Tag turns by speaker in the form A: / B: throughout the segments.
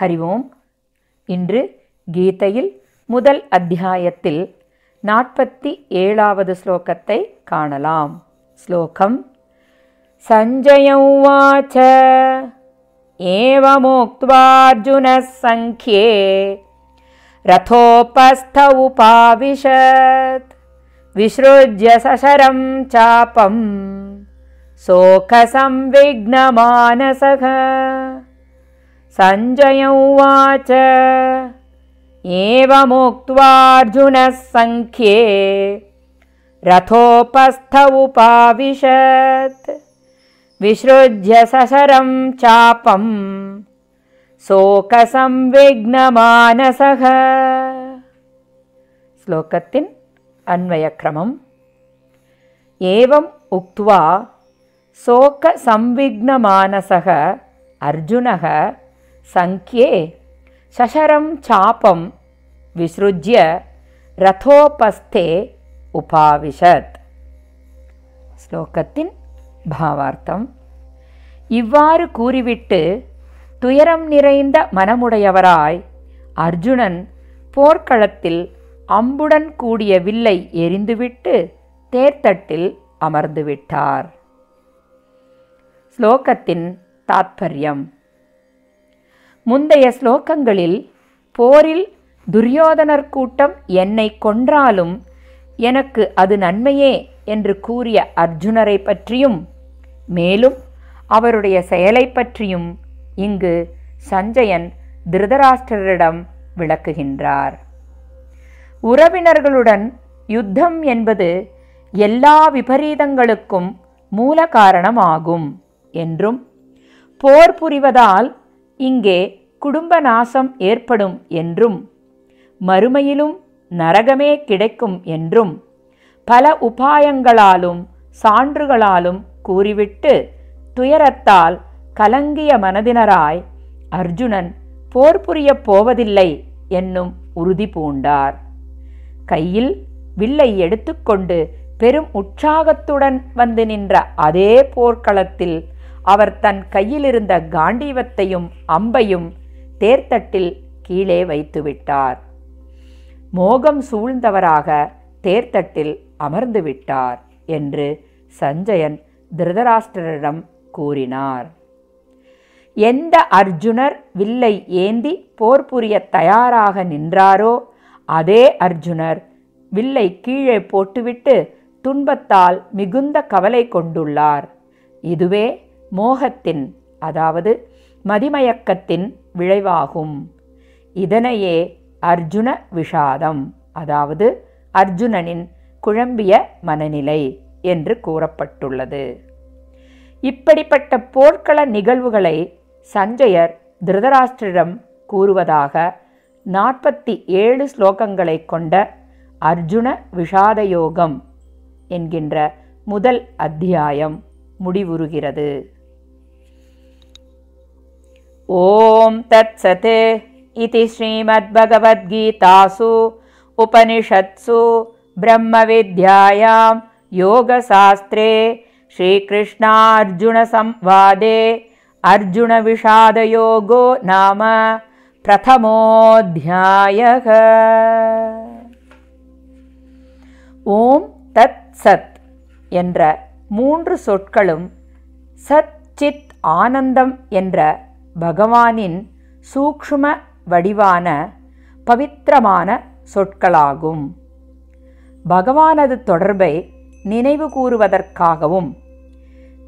A: ஹரி ஓம் இன்று கீதையில் முதல் அத்தியாயத்தில் நாற்பத்தி ஏழாவது ஸ்லோகத்தை காணலாம் ஸ்லோகம் சஞ்சய உவாச்ச एवमुक्त्वार्जुनः सङ्ख्ये रथोपस्थ उपाविशत् विसृज्य सशरं चापं शोकसंविघ्नमानसः सञ्जय उवाच। एवमुक्त्वार्जुनः सङ्ख्ये रथोपस्थ उपाविशत् विसृज्य सशरं चापं शोकसंविघ्नमानसः। श्लोकतिन् अन्वयक्रमम् एवम् उक्त्वा शोकसंविघ्नमानसः अर्जुनः सङ्ख्ये शशरं चापं विसृज्य रथोपस्थे உபாவிஷத் ஸ்லோகத்தின் பாவார்த்தம் இவ்வாறு கூறிவிட்டு துயரம் நிறைந்த மனமுடையவராய் அர்ஜுனன் போர்க்களத்தில் அம்புடன் கூடிய வில்லை எரிந்துவிட்டு தேர்த்தட்டில் அமர்ந்துவிட்டார் ஸ்லோகத்தின் தாத்பரியம் முந்தைய ஸ்லோகங்களில் போரில் துரியோதனர் கூட்டம் என்னை கொன்றாலும் எனக்கு அது நன்மையே என்று கூறிய அர்ஜுனரை பற்றியும் மேலும் அவருடைய செயலை பற்றியும் இங்கு சஞ்சயன் திருதராஷ்டிரரிடம் விளக்குகின்றார். உறவினர்களுடன் யுத்தம் என்பது எல்லா விபரீதங்களுக்கும் மூல காரணமாகும் என்றும் போர் புரிவதால் இங்கே குடும்ப நாசம் ஏற்படும் என்றும் மறுமையிலும் நரகமே கிடைக்கும் என்றும் பல உபாயங்களாலும் சான்றுகளாலும் கூறிவிட்டு துயரத்தால் கலங்கிய மனதினராய் அர்ஜுனன் போர் புரியப் போவதில்லை என்னும் உறுதி பூண்டார். கையில் வில்லை எடுத்துக்கொண்டு பெரும் உற்சாகத்துடன் வந்து நின்ற அதே போர்க்களத்தில் அவர் தன் கையிலிருந்த காண்டீவத்தையும் அம்பையும் தேர்த்தட்டில் கீழே வைத்துவிட்டார். மோகம் சூழ்ந்தவராக தேர்த்தட்டில் அமர்ந்து விட்டார் என்று சஞ்சயன் திருதராஷ்டிரரிடம் கூறினார். எந்த அர்ஜுனர் வில்லை ஏந்தி போர் புரிய தயாராக நின்றாரோ அதே அர்ஜுனர் வில்லை கீழே போட்டுவிட்டு துன்பத்தால் மிகுந்த கவலை கொண்டுள்ளார். இதுவே மோகத்தின் அதாவது மதிமயக்கத்தின் விளைவாகும். இதனையே அர்ஜுன விஷாதம் அதாவது அர்ஜுனனின் குழம்பிய மனநிலை என்று கூறப்பட்டுள்ளது. இப்படிப்பட்ட போர்க்கள நிகழ்வுகளை சஞ்சயர் திருதராஷ்டிரிடம் கூறுவதாக நாற்பத்தி ஏழு ஸ்லோகங்களை கொண்ட அர்ஜுன விஷாத யோகம் என்கின்ற முதல் அத்தியாயம் முடிவுறுகிறது. ஓம் தத் சத் इति श्रीमद्भगवद्गीतासु उपनिषत्सु ब्रह्मविद्यायां योगशास्त्रे श्रीकृष्णार्जुनसंवादे अर्जुनविषादयोगो नाम प्रथमोऽध्यायः ஓம் தத் சத் என்ற மூன்று சொற்களும் சத் சித் ஆனந்தம் என்ற பகவானின் சூக்ஷ்ம வடிவான பவித்திரமான சொற்களாகும். பகவானது தொடர்பை நினைவு கூறுவதற்காகவும்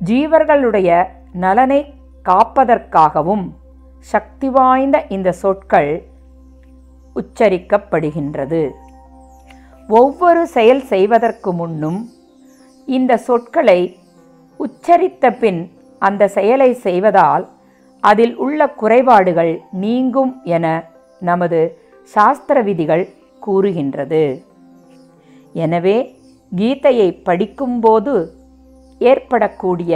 A: ஜீவர்களுடைய நலனை காப்பதற்காகவும் சக்தி வாய்ந்த இந்த சொற்கள் உச்சரிக்கப்படுகின்றது. ஒவ்வொரு செயல் செய்வதற்கு முன்னும் இந்த சொற்களை உச்சரித்த பின் அந்த செயலை செய்வதால் அதில் உள்ள குறைபாடுகள் நீங்கும் என நமது சாஸ்திர விதிகள் கூறுகின்றது. எனவே கீதையை படிக்கும்போது ஏற்படக்கூடிய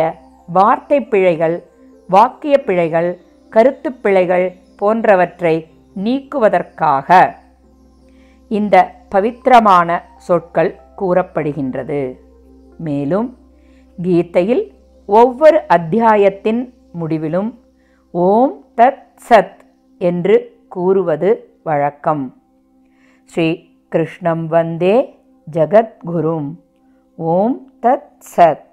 A: வார்த்தை பிழைகள் வாக்கிய பிழைகள் கருத்து பிழைகள் போன்றவற்றை நீக்குவதற்காக இந்த பவித்திரமான சொற்கள் கூறப்படுகின்றது. மேலும் கீதையில் ஒவ்வொரு அத்தியாயத்தின் முடிவிலும் ஓம் தத் சத் என்று கூறுவது வழக்கம். ஸ்ரீ கிருஷ்ணம் வந்தே ஜகத்குரும். ஓம் தத் சத்.